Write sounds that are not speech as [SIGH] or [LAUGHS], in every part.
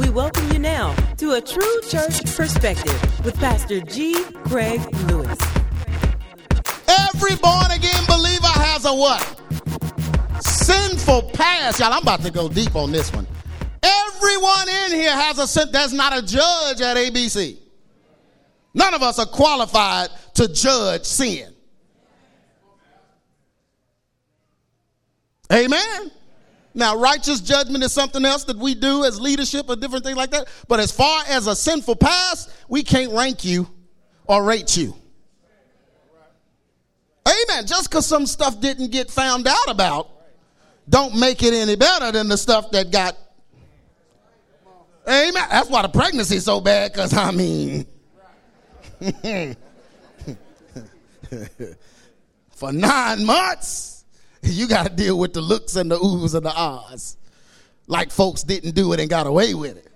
We welcome you now to a true church perspective with Pastor G. Craig Lewis. Every born again believer has a what? Sinful past. Y'all, I'm about to go deep on this one. Everyone in here has a sin. There's not a judge at ABC. None of us are qualified to judge sin. Amen. Now, righteous judgment is something else that we do as leadership or different things like that. But as far as a sinful past, we can't rank you or rate you. Amen. Just because some stuff didn't get found out about, don't make it any better than the stuff that got. Amen. That's why the pregnancy is so bad, because I mean, [LAUGHS] for nine months, [LAUGHS] you got to deal with the looks and the oohs and the ahs. Like folks didn't do it and got away with it.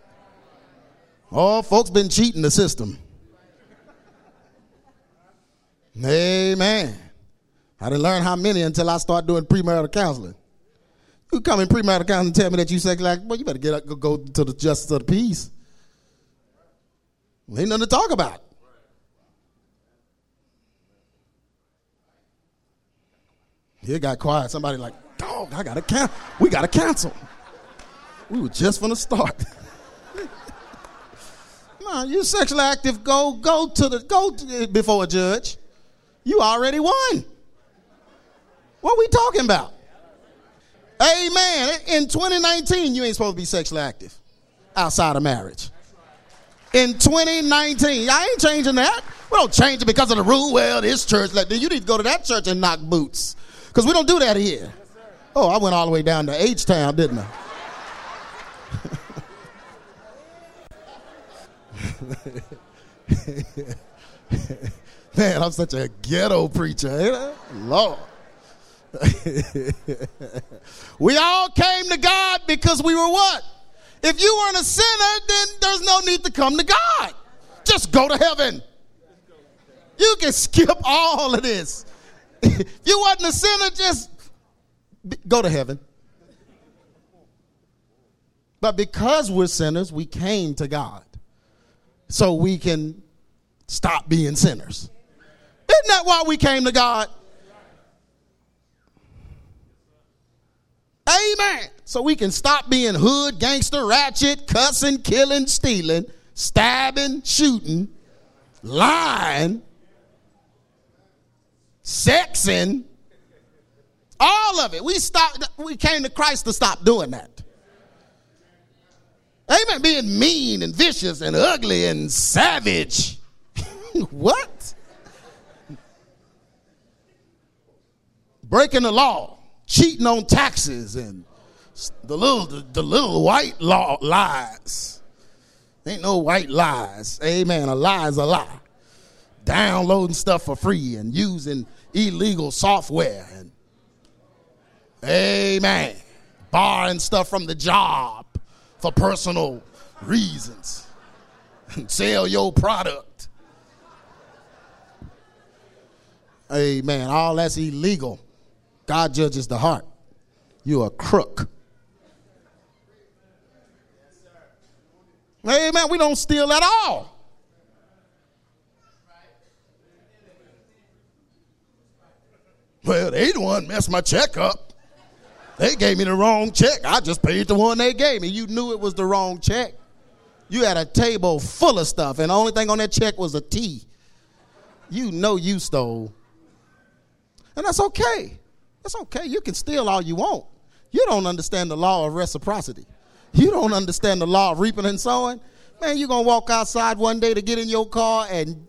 Oh, folks been cheating the system. Amen. I didn't learn how many until I started doing premarital counseling. You come in premarital counseling and tell me that you sexually like, well, you better get up, go to the justice of the peace. Well, ain't nothing to talk about. Here got quiet. Somebody like, dog, I gotta cancel. We gotta cancel. We were just gonna start. [LAUGHS] Come on, you sexually active. Go, go to the go to, before a judge. You already won. What we talking about? Amen. In 2019, you ain't supposed to be sexually active outside of marriage. In 2019, I ain't changing that. We don't change it because of the rule. Well, this church, like, you need to go to that church and knock boots. Because we don't do that here. Oh, I went all the way down to H Town, didn't I? [LAUGHS] Man, I'm such a ghetto preacher, ain't I? Lord. [LAUGHS] we all came to God because we were what? If you weren't a sinner, then there's no need to come to God. Just go to heaven. You can skip all of this. If you wasn't a sinner, just go to heaven. But because we're sinners, we came to God. So we can stop being sinners. Isn't that why we came to God? Amen. So we can stop being hood, gangster, ratchet, cussing, killing, stealing, stabbing, shooting, lying, sexing, all of it. We stopped, we came to Christ to stop doing that. Amen. Being mean and vicious and ugly and savage. [LAUGHS] what? Breaking the law cheating on taxes and the little the, the little white law lies. Ain't no white lies. Amen. A lie is a lie. Downloading stuff for free and using illegal software and Amen. Borrowing stuff from the job for personal reasons. And [LAUGHS] sell your product. Amen. All that's illegal. God judges the heart. You're a crook. Amen. We don't steal at all. Well, they the one messed my check up. They gave me the wrong check. I just paid the one they gave me. You knew it was the wrong check. You had a table full of stuff, and the only thing on that check was a T. You know you stole. And that's okay. That's okay. You can steal all you want. You don't understand the law of reciprocity. You don't understand the law of reaping and sowing. Man, you're going to walk outside one day to get in your car and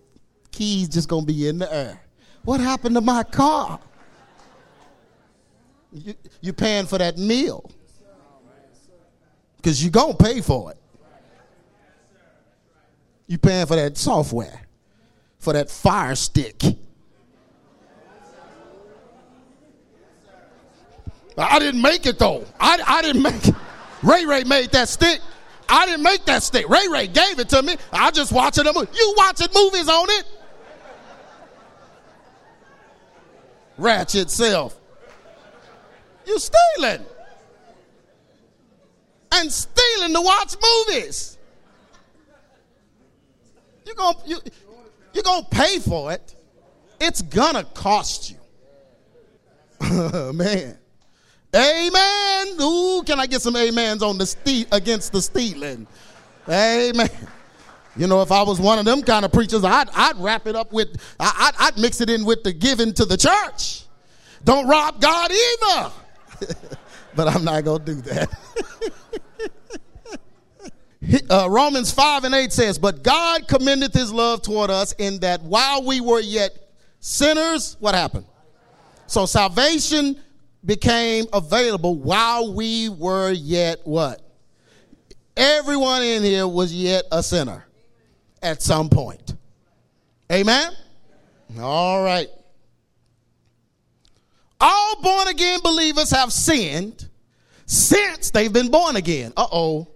keys just going to be in the air. What happened to my car? You, you're paying for that meal because you're going to pay for it. You're paying for that software, for that fire stick I didn't make it though. I, I didn't make it. Ray Ray made that stick. I didn't make that stick. Ray Ray gave it to me. I just watching them. You watching movies on it? Ratchet self. You stealing. and stealing to watch movies. You're going you, you're gonna pay for it. It's gonna cost you. [LAUGHS] Man. Amen. Ooh, can I get some amens on the ste- against the stealing? Amen. You know, if I was one of them kind of preachers, I'd, I'd wrap it up with, I'd, I'd mix it in with the giving to the church. Don't rob God either. [LAUGHS] but I'm not going to do that. [LAUGHS] uh, Romans 5 and 8 says, But God commendeth his love toward us in that while we were yet sinners, what happened? So salvation became available while we were yet what? Everyone in here was yet a sinner at some point. Amen? All right. All born again believers have sinned since they've been born again. Uh oh.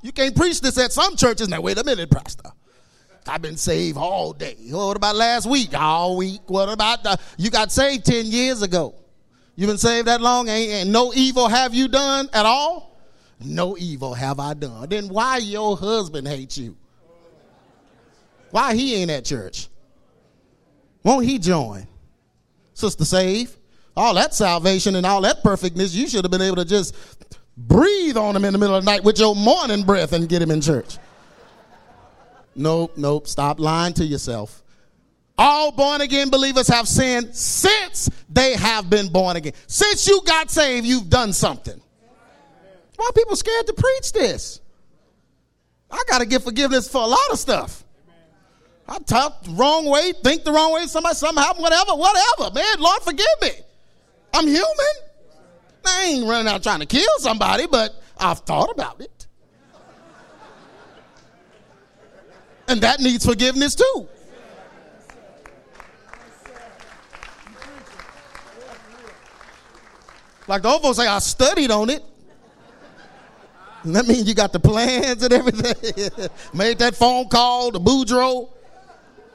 You can't preach this at some churches. Now, wait a minute, Pastor. I've been saved all day. What about last week? All week. What about the, you got saved 10 years ago? You've been saved that long? Ain't no evil have you done at all? No evil have I done. Then why your husband hates you? Why he ain't at church? Won't he join? Sister Save, all that salvation and all that perfectness, you should have been able to just breathe on him in the middle of the night with your morning breath and get him in church. Nope, nope. Stop lying to yourself. All born again believers have sinned since they have been born again. Since you got saved, you've done something. Why are people scared to preach this? I got to get forgiveness for a lot of stuff. I talk the wrong way, think the wrong way, somebody, something happened, whatever, whatever. Man, Lord, forgive me. I'm human. I ain't running out trying to kill somebody, but I've thought about it. And that needs forgiveness too. Like the old folks say, I studied on it. And that means you got the plans and everything. [LAUGHS] Made that phone call to Boudreaux.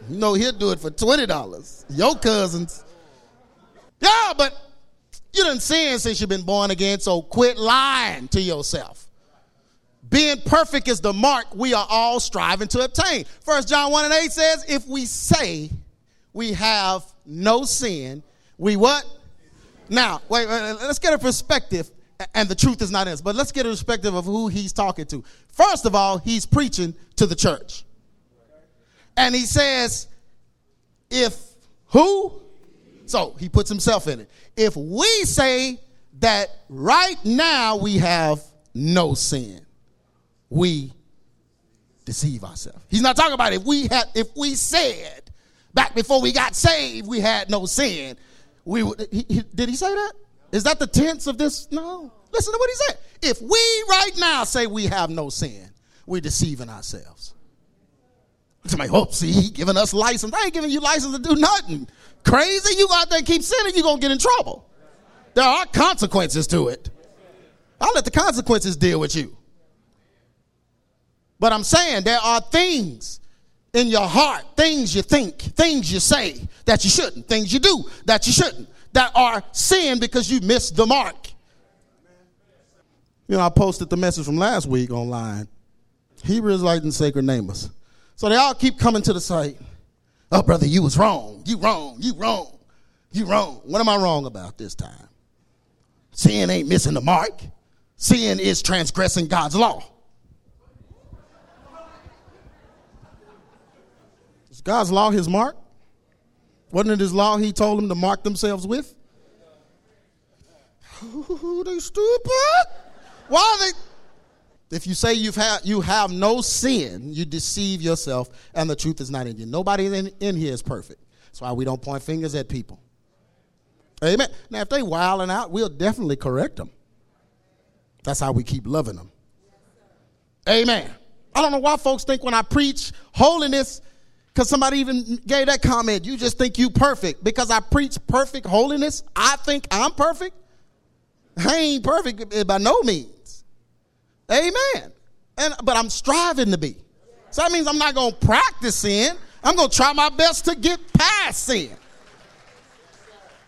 You know he'll do it for $20. Your cousins. Yeah, but you didn't sin since you've been born again, so quit lying to yourself. Being perfect is the mark we are all striving to obtain. First John 1 and 8 says, if we say we have no sin, we what? Now, wait, wait, let's get a perspective, and the truth is not in us, but let's get a perspective of who he's talking to. First of all, he's preaching to the church. And he says, if who? So he puts himself in it. If we say that right now we have no sin, we deceive ourselves. He's not talking about if we had if we said back before we got saved we had no sin. We he, he, did he say that? Is that the tense of this? No. Listen to what he said. If we right now say we have no sin, we're deceiving ourselves. Somebody, oh, see, he giving us license. I ain't giving you license to do nothing. Crazy, you go out there and keep sinning, you're gonna get in trouble. There are consequences to it. I'll let the consequences deal with you. But I'm saying there are things in your heart, things you think, things you say that you shouldn't, things you do that you shouldn't, that are sin because you missed the mark. You know, I posted the message from last week online. Hebrew Israelites and sacred namers. So they all keep coming to the site. Oh, brother, you was wrong. You wrong. You wrong. You wrong. What am I wrong about this time? Sin ain't missing the mark. Sin is transgressing God's law. Is God's law his mark? Wasn't it his law he told them to mark themselves with? Ooh, they stupid. Why are they? If you say you've you have no sin, you deceive yourself, and the truth is not in you. Nobody in, in here is perfect. That's why we don't point fingers at people. Amen. Now, if they wilding out, we'll definitely correct them. That's how we keep loving them. Amen. I don't know why folks think when I preach holiness, because somebody even gave that comment, you just think you perfect. Because I preach perfect holiness, I think I'm perfect. I ain't perfect by no means. Amen. And but I'm striving to be. So that means I'm not gonna practice sin. I'm gonna try my best to get past sin.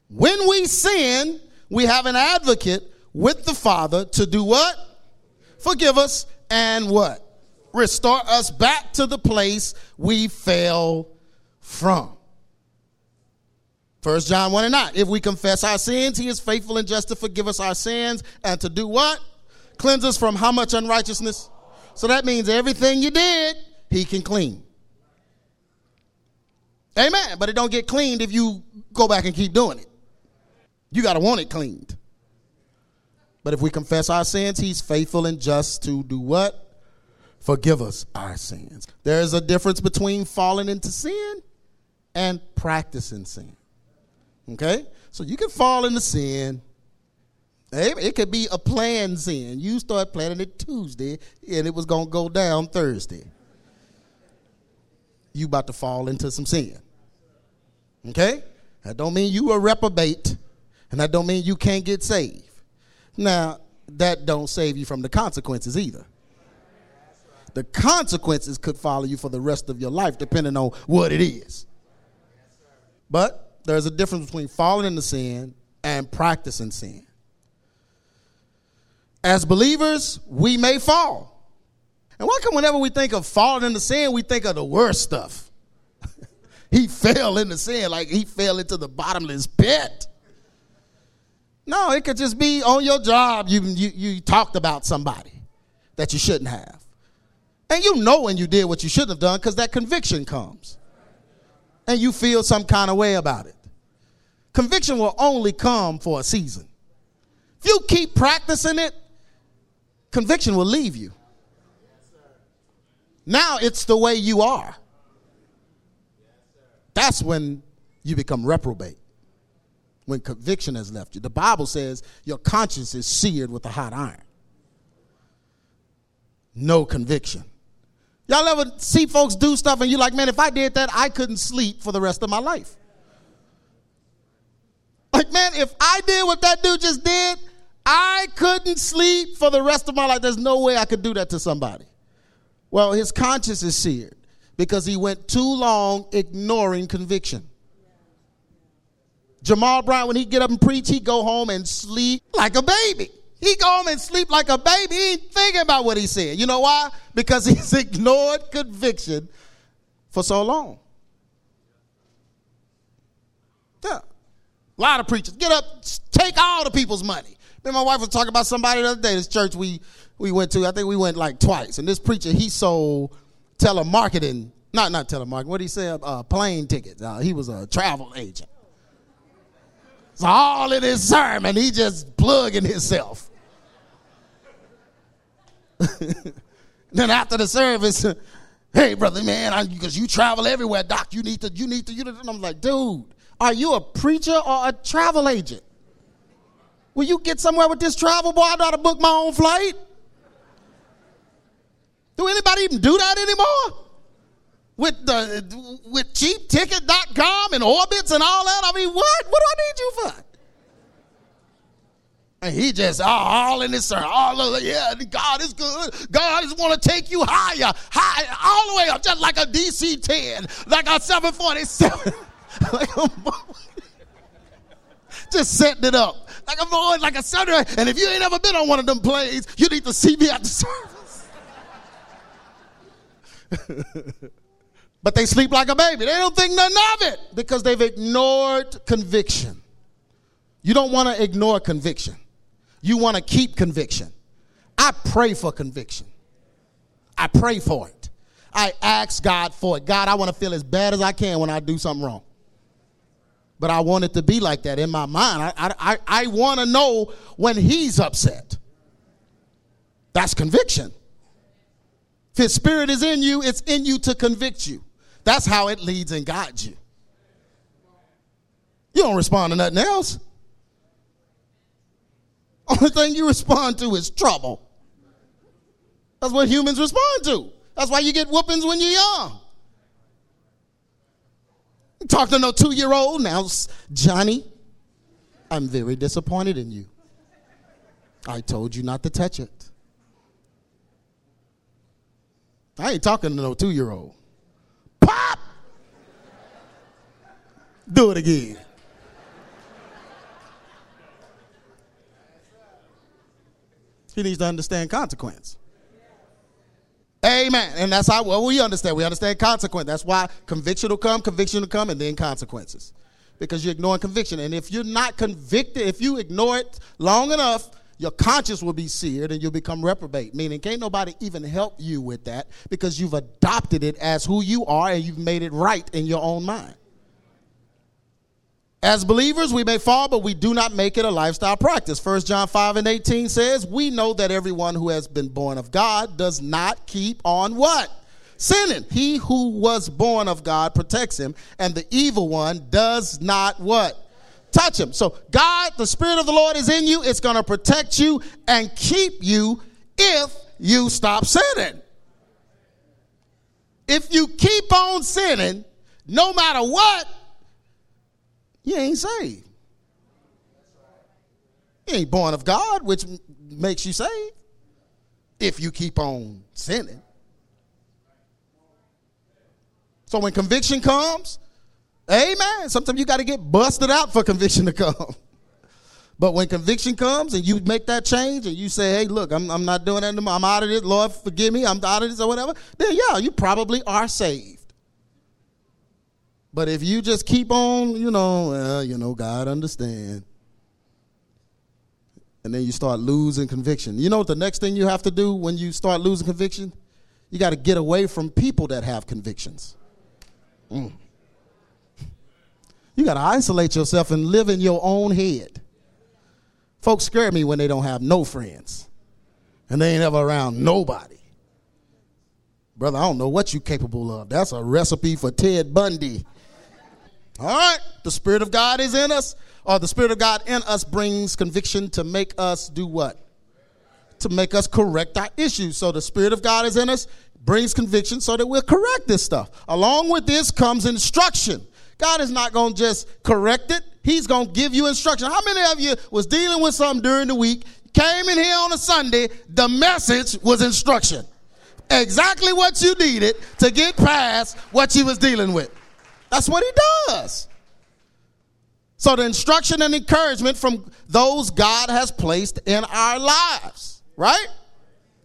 When we sin, we have an advocate with the Father to do what? forgive us, and what? Restore us back to the place we fell from. First John 1 and 9. If we confess our sins, he is faithful and just to forgive us our sins and to do what? Cleanse us from how much unrighteousness? So that means everything you did, he can clean. Amen. But it don't get cleaned if you go back and keep doing it. You got to want it cleaned. But if we confess our sins, he's faithful and just to do what? Forgive us our sins. There is a difference between falling into sin and practicing sin. Okay? So you can fall into sin. It could be a plan sin. You start planning it Tuesday and it was going to go down Thursday. You about to fall into some sin. Okay? That don't mean you a reprobate and that don't mean you can't get saved. Now, that don't save you from the consequences either. The consequences could follow you for the rest of your life depending on what it is. But there's a difference between falling into sin and practicing sin. As believers, we may fall. And why come whenever we think of falling into sin, we think of the worst stuff? [LAUGHS] he fell into sin like he fell into the bottomless pit. No, it could just be on your job. You, you, you talked about somebody that you shouldn't have. And you know when you did what you shouldn't have done because that conviction comes and you feel some kind of way about it. Conviction will only come for a season. If you keep practicing it, conviction will leave you. Now it's the way you are. That's when you become reprobate. When conviction has left you. The Bible says your conscience is seared with a hot iron. No conviction. Y'all ever see folks do stuff and you're like, man, if I did that, I couldn't sleep for the rest of my life. Like, man, if I did what that dude just did, I couldn't sleep for the rest of my life. There's no way I could do that to somebody. Well, his conscience is seared because he went too long ignoring conviction. Jamal Bryant, when he get up and preach, he go home and sleep like a baby. He go home and sleep like a baby. He ain't thinking about what he said. You know why? Because [LAUGHS] he's ignored conviction for so long. Yeah. A lot of preachers get up, take all the people's money. Then my wife was talking about somebody the other day. This church we we went to, I think we went like twice. And this preacher he sold telemarketing, not not telemarketing. What he say? Uh, plane tickets. Uh, he was a travel agent. So all in his sermon, he just plugging himself. [LAUGHS] then after the service, [LAUGHS] hey brother man, because you travel everywhere, doc. You need to, you need to, you need to. And I'm like, dude, are you a preacher or a travel agent? Will you get somewhere with this travel boy? I how to book my own flight. Do anybody even do that anymore? With the with cheapticket.com and Orbitz and all that? I mean, what? What do I need you for? And he just oh, all in this all of yeah, God is good. God is want to take you higher, high, all the way up, just like a DC 10, like a 747. [LAUGHS] like a, [LAUGHS] just setting it up like a boy, like a Saturday. And if you ain't ever been on one of them planes, you need to see me at the service. [LAUGHS] but they sleep like a baby. They don't think nothing of it because they've ignored conviction. You don't want to ignore conviction. You want to keep conviction. I pray for conviction. I pray for it. I ask God for it. God, I want to feel as bad as I can when I do something wrong but I want it to be like that in my mind. I, I, I want to know when he's upset. That's conviction. If his spirit is in you, it's in you to convict you. That's how it leads and guides you. You don't respond to nothing else. Only thing you respond to is trouble. That's what humans respond to. That's why you get whoopings when you're young. Talk to no two year old now. Johnny, I'm very disappointed in you. I told you not to touch it. I ain't talking to no two year old. Pop! Do it again. He needs to understand consequence. Amen. And that's how well we understand. We understand consequence. That's why conviction will come, conviction will come, and then consequences. Because you're ignoring conviction. And if you're not convicted, if you ignore it long enough, your conscience will be seared and you'll become reprobate. Meaning, can't nobody even help you with that because you've adopted it as who you are and you've made it right in your own mind. As believers, we may fall, but we do not make it a lifestyle practice. 1 John 5 and 18 says, We know that everyone who has been born of God does not keep on what? Sinning. He who was born of God protects him, and the evil one does not what? Touch him. So, God, the Spirit of the Lord is in you. It's going to protect you and keep you if you stop sinning. If you keep on sinning, no matter what, you ain't saved. You ain't born of God, which makes you saved if you keep on sinning. So when conviction comes, amen. Sometimes you got to get busted out for [LAUGHS] conviction to come. But when conviction comes and you make that change and you say, hey, look, I'm, I'm not doing that anymore. I'm out of this. Lord, forgive me. I'm out of this or whatever. Then, yeah, you probably are saved. But if you just keep on, you know, well, you know, God understand. And then you start losing conviction. You know what the next thing you have to do when you start losing conviction? You got to get away from people that have convictions. Mm. You got to isolate yourself and live in your own head. Folks scare me when they don't have no friends and they ain't ever around nobody. Brother, I don't know what you're capable of. That's a recipe for Ted Bundy. All right, the Spirit of God is in us, or the Spirit of God in us brings conviction to make us do what? To make us correct our issues. So the Spirit of God is in us, brings conviction so that we'll correct this stuff. Along with this comes instruction. God is not going to just correct it. He's going to give you instruction. How many of you was dealing with something during the week, came in here on a Sunday, the message was instruction. Exactly what you needed to get past what you was dealing with. That's what he does. So the instruction and encouragement from those God has placed in our lives, right?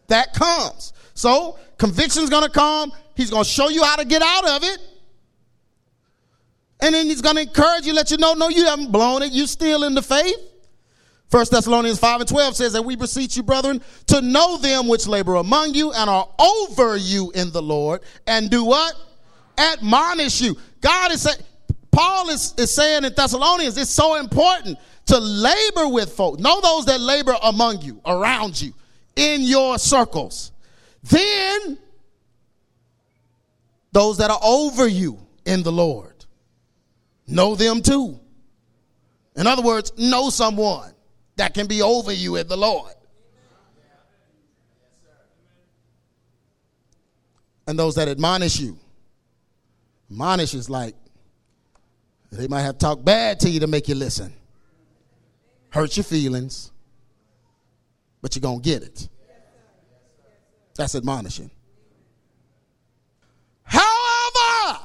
That comes. So conviction's gonna come. He's gonna show you how to get out of it. And then he's gonna encourage you, let you know, no, you haven't blown it, You're still in the faith. First Thessalonians 5 and 12 says that we beseech you, brethren, to know them which labor among you and are over you in the Lord, and do what? Admonish you. God is saying, Paul is, is saying in Thessalonians, it's so important to labor with folks. Know those that labor among you, around you, in your circles. Then those that are over you in the Lord. Know them too. In other words, know someone that can be over you in the Lord. And those that admonish you. Admonish is like they might have talked bad to you to make you listen. Hurt your feelings, but you're going to get it. That's admonishing. However,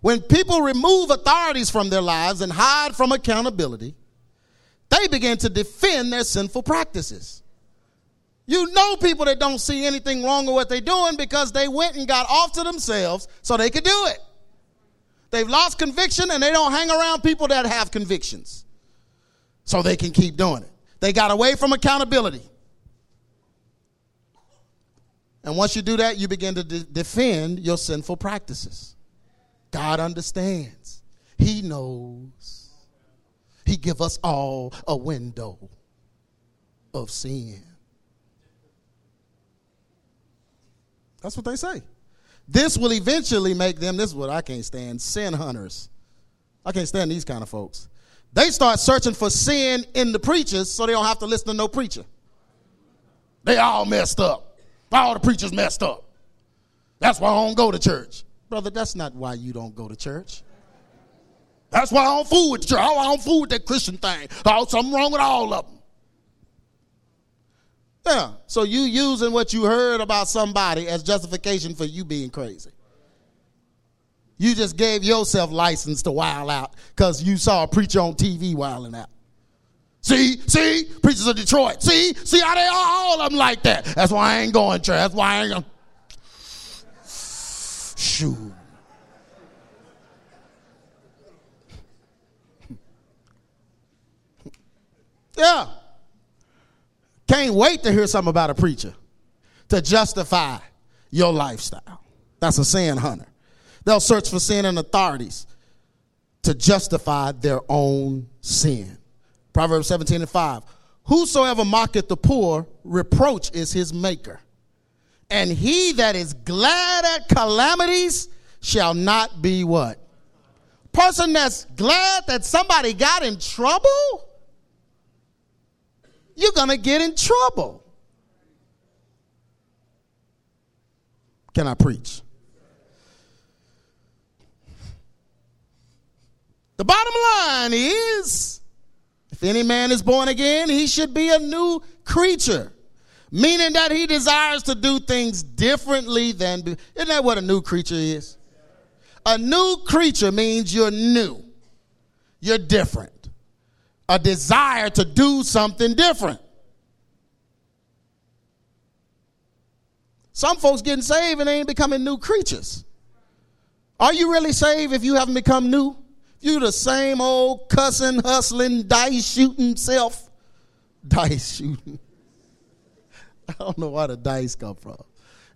when people remove authorities from their lives and hide from accountability, they begin to defend their sinful practices. You know people that don't see anything wrong with what they're doing because they went and got off to themselves so they could do it. They've lost conviction and they don't hang around people that have convictions. So they can keep doing it. They got away from accountability. And once you do that, you begin to de- defend your sinful practices. God understands. He knows. He give us all a window of sin. That's what they say. This will eventually make them, this is what I can't stand, sin hunters. I can't stand these kind of folks. They start searching for sin in the preachers so they don't have to listen to no preacher. They all messed up. All the preachers messed up. That's why I don't go to church. Brother, that's not why you don't go to church. That's why I don't fool with the church. I don't fool with that Christian thing. Oh, something wrong with all of them. Yeah. So you using what you heard about somebody as justification for you being crazy. You just gave yourself license to wild out because you saw a preacher on TV wilding out. See, see, preachers of Detroit. See, see how they are, all of them like that. That's why I ain't going, church. That's why I ain't going. Shoot. Yeah. Can't wait to hear something about a preacher to justify your lifestyle. That's a sin hunter. They'll search for sin and authorities to justify their own sin. Proverbs 17 and 5. Whosoever mocketh the poor, reproach is his maker. And he that is glad at calamities shall not be what? Person that's glad that somebody got in trouble, you're going to get in trouble. Can I preach? The bottom line is if any man is born again, he should be a new creature, meaning that he desires to do things differently than. Isn't that what a new creature is? A new creature means you're new, you're different, a desire to do something different. Some folks getting saved and they ain't becoming new creatures. Are you really saved if you haven't become new? You the same old cussing, hustling, dice shooting self. Dice shooting. [LAUGHS] I don't know why the dice come from.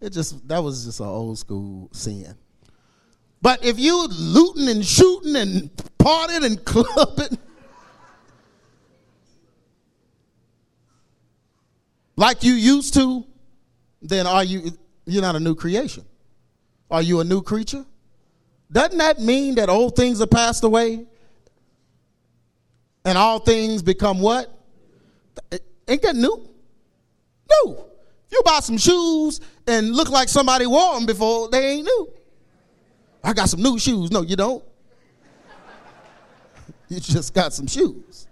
It just that was just an old school sin. But if you looting and shooting and partying and clubbing [LAUGHS] like you used to, then are you you're not a new creation? Are you a new creature? Doesn't that mean that old things are passed away? And all things become what? Ain't that new? No. You buy some shoes and look like somebody wore them before, they ain't new. I got some new shoes. No, you don't. [LAUGHS] You just got some shoes.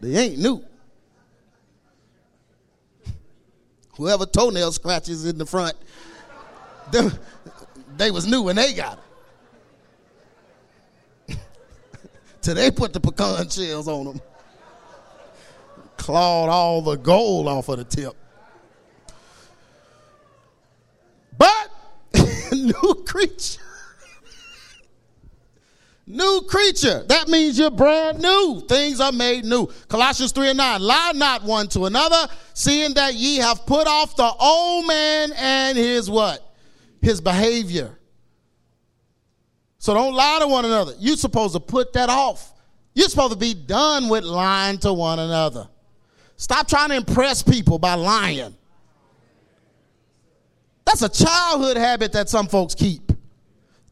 They ain't new. Whoever toenail scratches in the front, they, they was new when they got them. [LAUGHS] till they put the pecan shells on them. Clawed all the gold off of the tip. But, [LAUGHS] new creature. New creature. That means you're brand new. Things are made new. Colossians 3 and 9. Lie not one to another, seeing that ye have put off the old man and his what? His behavior so don't lie to one another. You're supposed to put that off. You're supposed to be done with lying to one another. Stop trying to impress people by lying. That's a childhood habit that some folks keep.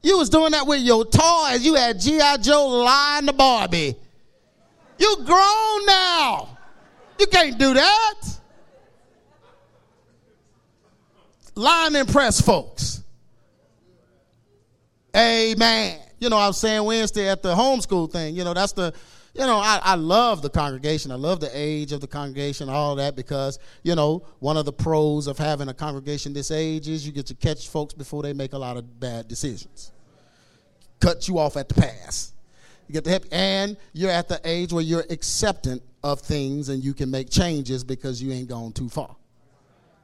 You was doing that with your toys. You had G.I. Joe lying to Barbie. You grown now. You can't do that. Lying to impress folks. Amen. You know, I was saying Wednesday at the homeschool thing, you know, that's the, you know, I, I love the congregation. I love the age of the congregation, all that, because, you know, one of the pros of having a congregation this age is you get to catch folks before they make a lot of bad decisions. Cut you off at the pass. You get the help, and you're at the age where you're acceptant of things and you can make changes because you ain't gone too far.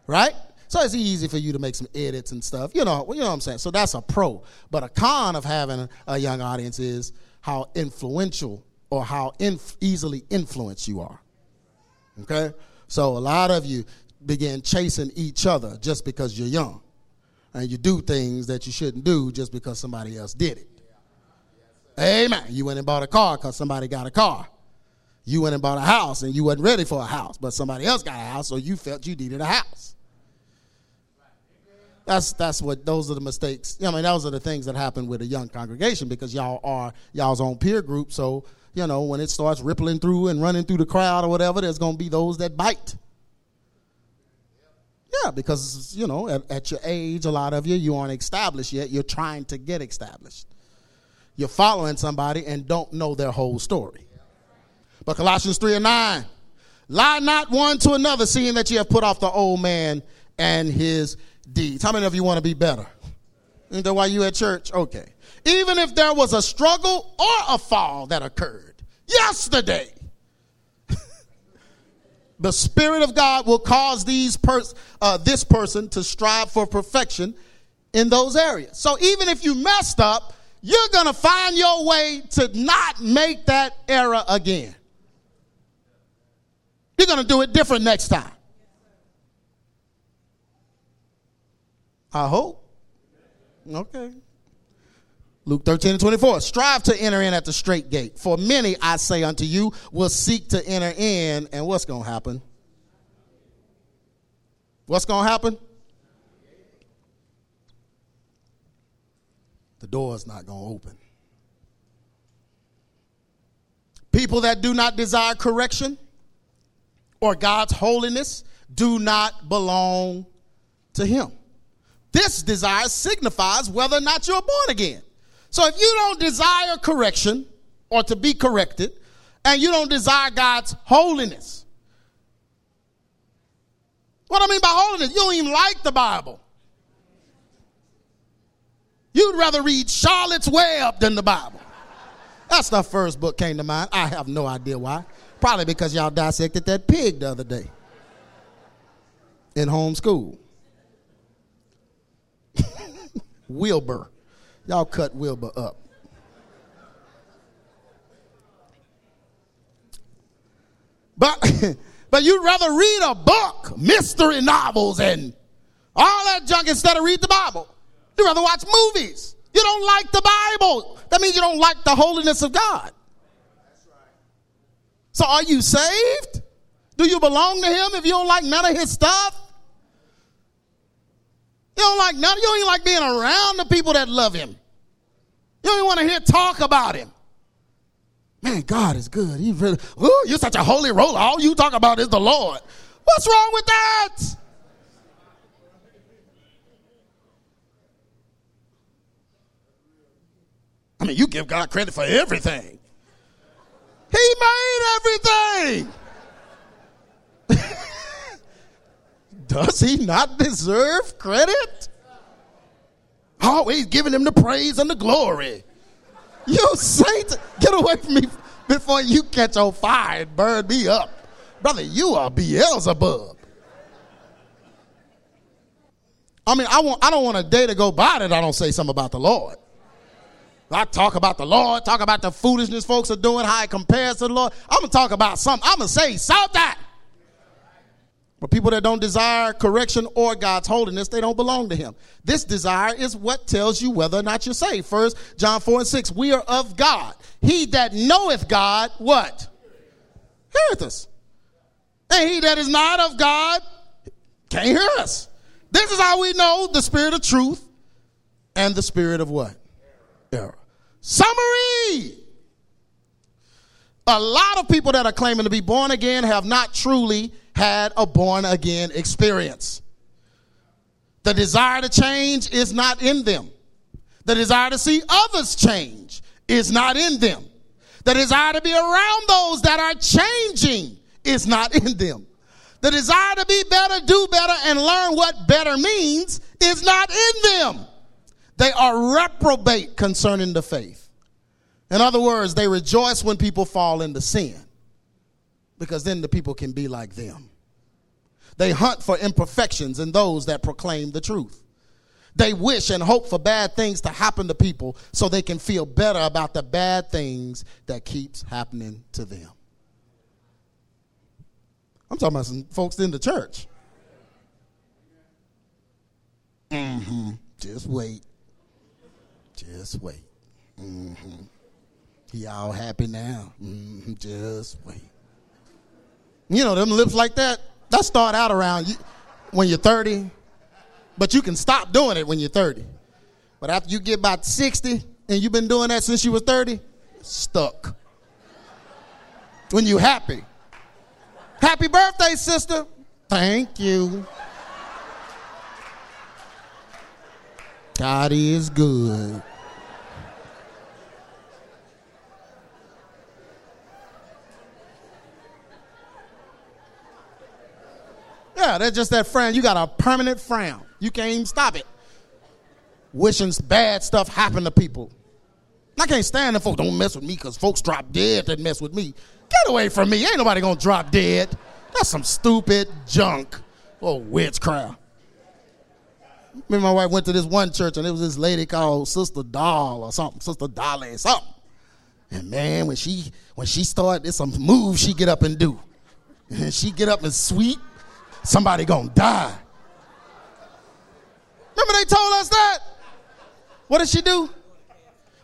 Right? So it's easy for you to make some edits and stuff. You know, you know what I'm saying? So that's a pro. But a con of having a young audience is how influential or how inf- easily influenced you are. Okay? So a lot of you begin chasing each other just because you're young. And you do things that you shouldn't do just because somebody else did it. Amen. You went and bought a car because somebody got a car. You went and bought a house and you wasn't ready for a house, but somebody else got a house, so you felt you needed a house. That's that's what those are the mistakes. I mean, those are the things that happen with a young congregation because y'all are y'all's own peer group. So you know when it starts rippling through and running through the crowd or whatever, there's going to be those that bite. Yeah, because you know at, at your age, a lot of you you aren't established yet. You're trying to get established. You're following somebody and don't know their whole story. But Colossians three and nine, lie not one to another, seeing that you have put off the old man and his deeds. How many of you want to be better? Isn't that why you at church? Okay. Even if there was a struggle or a fall that occurred yesterday, [LAUGHS] The Spirit of God will cause these pers- uh, this person to strive for perfection in those areas. So even if you messed up, you're going to find your way to not make that error again. You're going to do it different next time. I hope. Okay. Luke 13 and 24. Strive to enter in at the straight gate. For many, I say unto you, will seek to enter in. And what's going to happen? What's going to happen? The door is not going to open. People that do not desire correction or God's holiness do not belong to Him. This desire signifies whether or not you're born again. So if you don't desire correction or to be corrected, and you don't desire God's holiness, what I mean by holiness, you don't even like the Bible. You'd rather read Charlotte's Web than the Bible. That's the first book came to mind. I have no idea why. Probably because y'all dissected that pig the other day in homeschool. [LAUGHS] Wilbur. Y'all cut Wilbur up. But [LAUGHS] but you'd rather read a book, mystery novels, and all that junk instead of read the Bible. You'd rather watch movies. You don't like the Bible. That means you don't like the holiness of God. So are you saved? Do you belong to him if you don't like none of his stuff? You don't like none, you don't even like being around the people that love him. You don't even want to hear talk about him. Man, God is good. He really, ooh, you're such a holy roller. All you talk about is the Lord. What's wrong with that? I mean, you give God credit for everything. He made everything. Does he not deserve credit? Always giving him the praise and the glory. You saint, get away from me before you catch on fire and burn me up. Brother, you are Beelzebub. I mean, I, want, I don't want a day to go by that I don't say something about the Lord. I talk about the Lord, talk about the foolishness folks are doing, how it compares to the Lord. I'm going to talk about something. I'm going to say something. But people that don't desire correction or God's holiness, they don't belong to Him. This desire is what tells you whether or not you're saved. First, John 4 and 6, we are of God. He that knoweth God, what? Heareth us. And he that is not of God can't hear us. This is how we know the spirit of truth and the spirit of what? Error. Summary. A lot of people that are claiming to be born again have not truly had a born again experience. The desire to change is not in them. The desire to see others change is not in them. The desire to be around those that are changing is not in them. The desire to be better, do better, and learn what better means is not in them. They are reprobate concerning the faith. In other words, they rejoice when people fall into sin because then the people can be like them. They hunt for imperfections in those that proclaim the truth. They wish and hope for bad things to happen to people so they can feel better about the bad things that keeps happening to them. I'm talking about some folks in the church. Mm-hmm. Just wait. Just wait. Mm-hmm. Y'all happy now? Mm-hmm. Just wait. You know them lips like that. That start out around you, when you're 30, but you can stop doing it when you're 30. But after you get about 60 and you've been doing that since you was 30, stuck. When you happy. Happy birthday, sister. Thank you. God is good. Yeah, that's just that frown. You got a permanent frown. You can't even stop it. Wishing bad stuff happen to people. I can't stand the folks. Don't mess with me because folks drop dead that mess with me. Get away from me. Ain't nobody gonna drop dead. That's some stupid junk. Oh, witchcraft. Me and my wife went to this one church and it was this lady called Sister Doll or something, Sister Dolly something. And man, when she when she start, it's some moves she get up and do. And [LAUGHS] she get up and sweep, somebody gonna die. Remember they told us that? What did she do?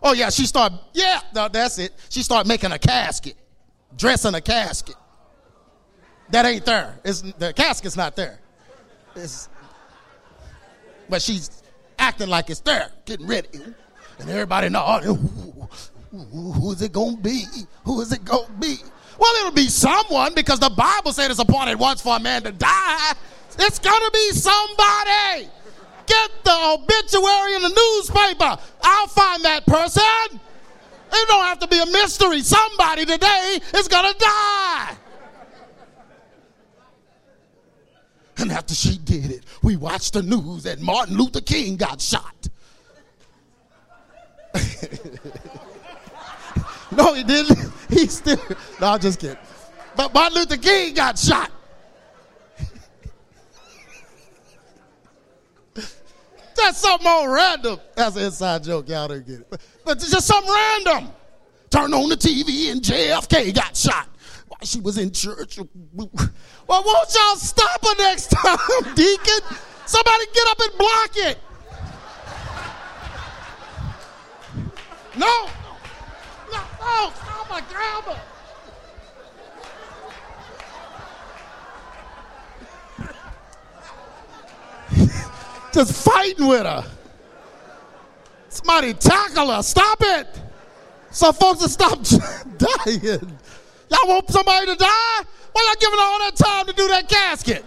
Oh yeah, she start, yeah, no, that's it. She start making a casket, dressing a casket. That ain't there. It's, the casket's not there. It's, but she's acting like it's there, getting ready. And everybody in know, oh, who is it to be? Who is it to be? Well, it'll be someone because the Bible said it's appointed once for a man to die. It's going to be somebody. Get the obituary in the newspaper. I'll find that person. It don't have to be a mystery. Somebody today is going to die. And after she did it, we watched the news that Martin Luther King got shot. [LAUGHS] [LAUGHS] no, he didn't. [LAUGHS] He still. No, I'm just kidding. But Martin Luther King got shot. [LAUGHS] That's something more random. That's an inside joke. Y'all don't get it. But, it's just something random. Turn on the TV and JFK got shot while she was in church. Well, won't y'all stop her next time, deacon? Somebody get up and block it. No. Stop my grandma. [LAUGHS] Just fighting with her. Somebody tackle her. Stop it. So folks will stop [LAUGHS] dying. Y'all want somebody to die? Why y'all giving all that time to do that casket?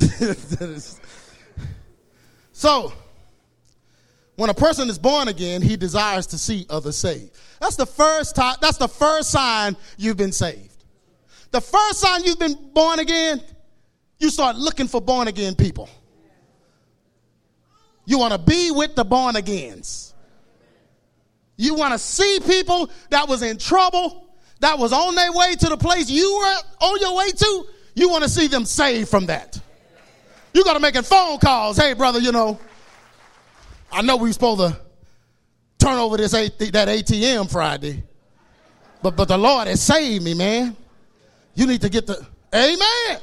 [LAUGHS] so, when a person is born again, he desires to see others saved. That's the first time, that's the first sign you've been saved. The first sign you've been born again, you start looking for born again people. You want to be with the born agains. You want to see people that was in trouble, that was on their way to the place you were on your way to. You want to see them saved from that. You got to making phone calls. Hey, brother, you know, I know we're supposed to turn over this that ATM Friday, but but the Lord has saved me, man. You need to get the Amen.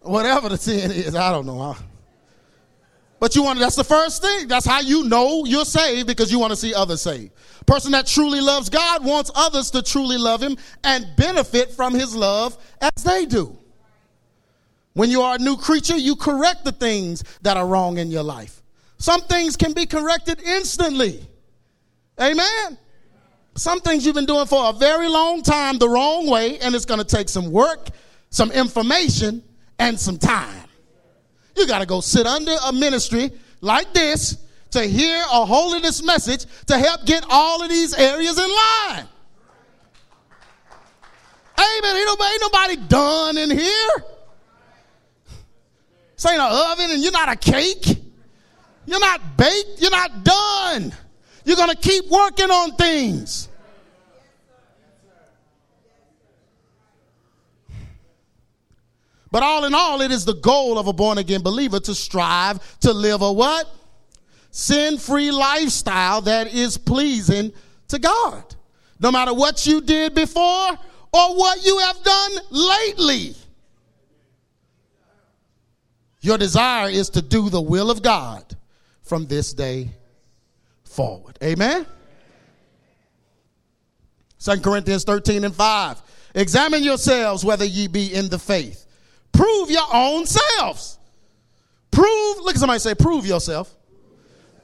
Whatever the sin is, I don't know. But you want that's the first thing. That's how you know you're saved because you want to see others saved. Person that truly loves God wants others to truly love him and benefit from his love as they do. When you are a new creature, you correct the things that are wrong in your life. Some things can be corrected instantly. Amen. Some things you've been doing for a very long time the wrong way, and it's going to take some work, some information, and some time. You got to go sit under a ministry like this to hear a holiness message to help get all of these areas in line. Amen. Ain't nobody, ain't nobody done in here. This ain't an oven and you're not a cake. You're not baked. You're not done. You're going to keep working on things. But all in all, it is the goal of a born again believer to strive to live a what? Sin free lifestyle that is pleasing to God. No matter what you did before or what you have done lately. Your desire is to do the will of God from this day forward. Amen? 2 Corinthians 13 and 5. Examine yourselves whether ye be in the faith. Prove your own selves. Prove, look at somebody say, prove yourself.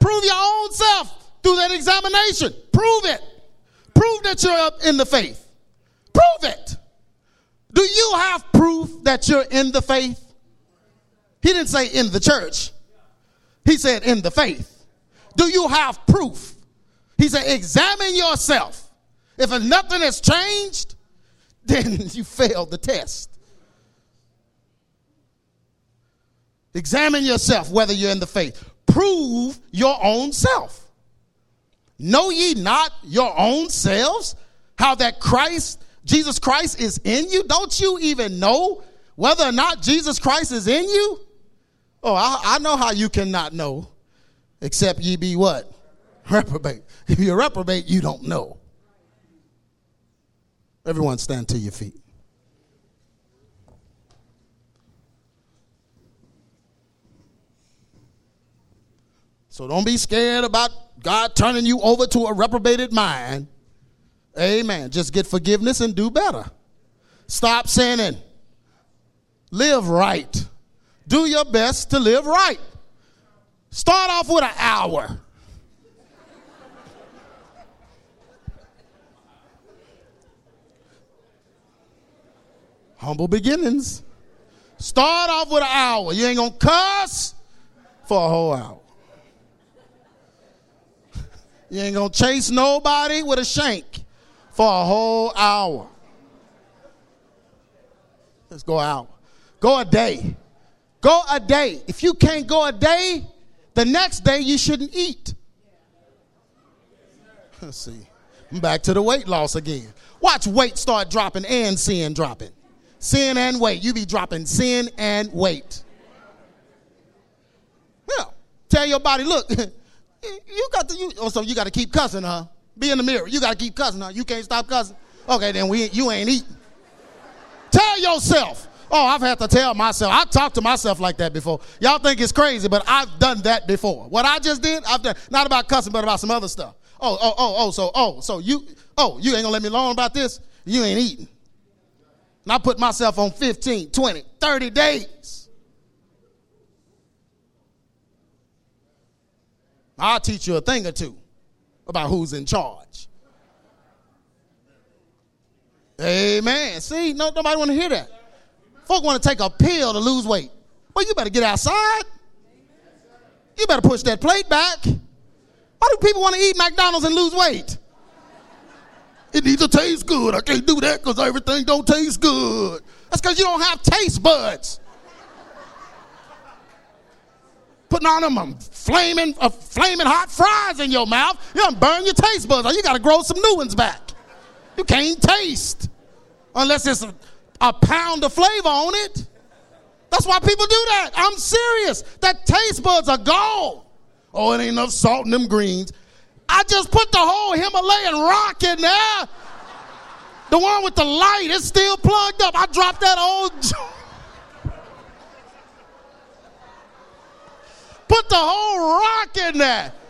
Prove your own self through that examination. Prove it. Prove that you're up in the faith. Prove it. Do you have proof that you're in the faith? He didn't say in the church. He said in the faith. Do you have proof? He said examine yourself. If nothing has changed, [LAUGHS] then you failed the test. Examine yourself whether you're in the faith. Prove your own self. Know ye not your own selves how that Christ Jesus Christ is in you? Don't you even know whether or not Jesus Christ is in you? Oh, I, I know how you cannot know, except ye be what? Reprobate. If you're reprobate, you don't know. Everyone stand to your feet. So don't be scared about God turning you over to a reprobated mind. Amen. Just get forgiveness and do better. Stop sinning. Live right. Do your best to live right. Start off with an hour. Humble beginnings. Start off with an hour. You ain't gonna cuss for a whole hour. You ain't gonna chase nobody with a shank for a whole hour. Let's go out. Go a day. Go a day. If you can't go a day, the next day you shouldn't eat. [LAUGHS] Let's see. I'm back to the weight loss again. Watch weight start dropping and sin dropping. Sin and weight. You be dropping sin and weight. Yeah. Tell your body, look, [LAUGHS] you got to, you, oh, so you got to keep cussing, huh? Be in the mirror. You got to keep cussing, huh? You can't stop cussing. Okay, then we, you ain't eating. Tell yourself. Oh, I've had to tell myself. I've talked to myself like that before. Y'all think it's crazy, but I've done that before. What I just did, I've done not about cussing, but about some other stuff. Oh, oh, oh, oh, so, oh, so you, oh, you ain't gonna let me alone about this? You ain't eating. And I put myself on 15, 20, 30 days. I'll teach you a thing or two about who's in charge. Amen. See, no, nobody want to hear that. Folk want to take a pill to lose weight. Well, you better get outside. You better push that plate back. Why do people want to eat McDonald's and lose weight? It needs to taste good. I can't do that because everything don't taste good. That's because you don't have taste buds. Putting on them um, flaming, uh, flaming hot fries in your mouth, you don't burn your taste buds. You got to grow some new ones back. You can't taste unless it's a, a pound of flavor on it. That's why people do that. I'm serious. That taste buds are gone. Oh, it ain't enough salt in them greens. I just put the whole Himalayan rock in there. The one with the light is still plugged up. I dropped that old. [LAUGHS] put the whole rock in there. [LAUGHS]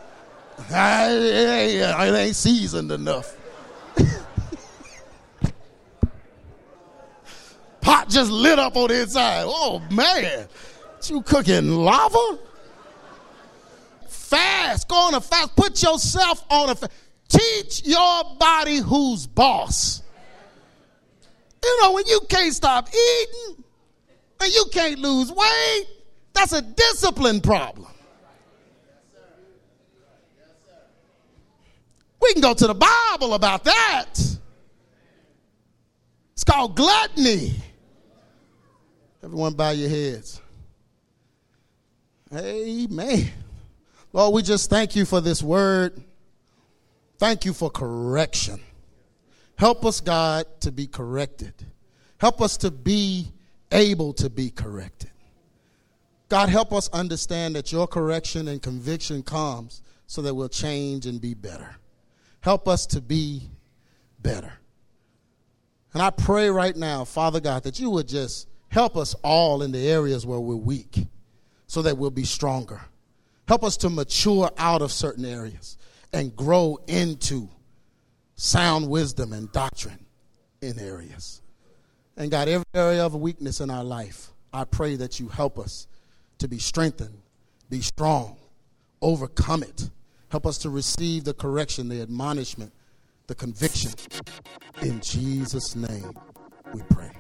It ain't seasoned enough. Pot just lit up on the inside. Oh man, you cooking lava? Fast, go on a fast. Put yourself on a fast. Teach your body who's boss. You know, when you can't stop eating and you can't lose weight, that's a discipline problem. We can go to the Bible about that. It's called gluttony. Everyone bow your heads. Amen. Lord, we just thank you for this word. Thank you for correction. Help us, God, to be corrected. Help us to be able to be corrected. God, help us understand that your correction and conviction comes so that we'll change and be better. Help us to be better. And I pray right now, Father God, that you would just help us all in the areas where we're weak so that we'll be stronger. Help us to mature out of certain areas and grow into sound wisdom and doctrine in areas. And God, every area of weakness in our life, I pray that you help us to be strengthened, be strong, overcome it. Help us to receive the correction, the admonishment, the conviction. In Jesus' name we pray.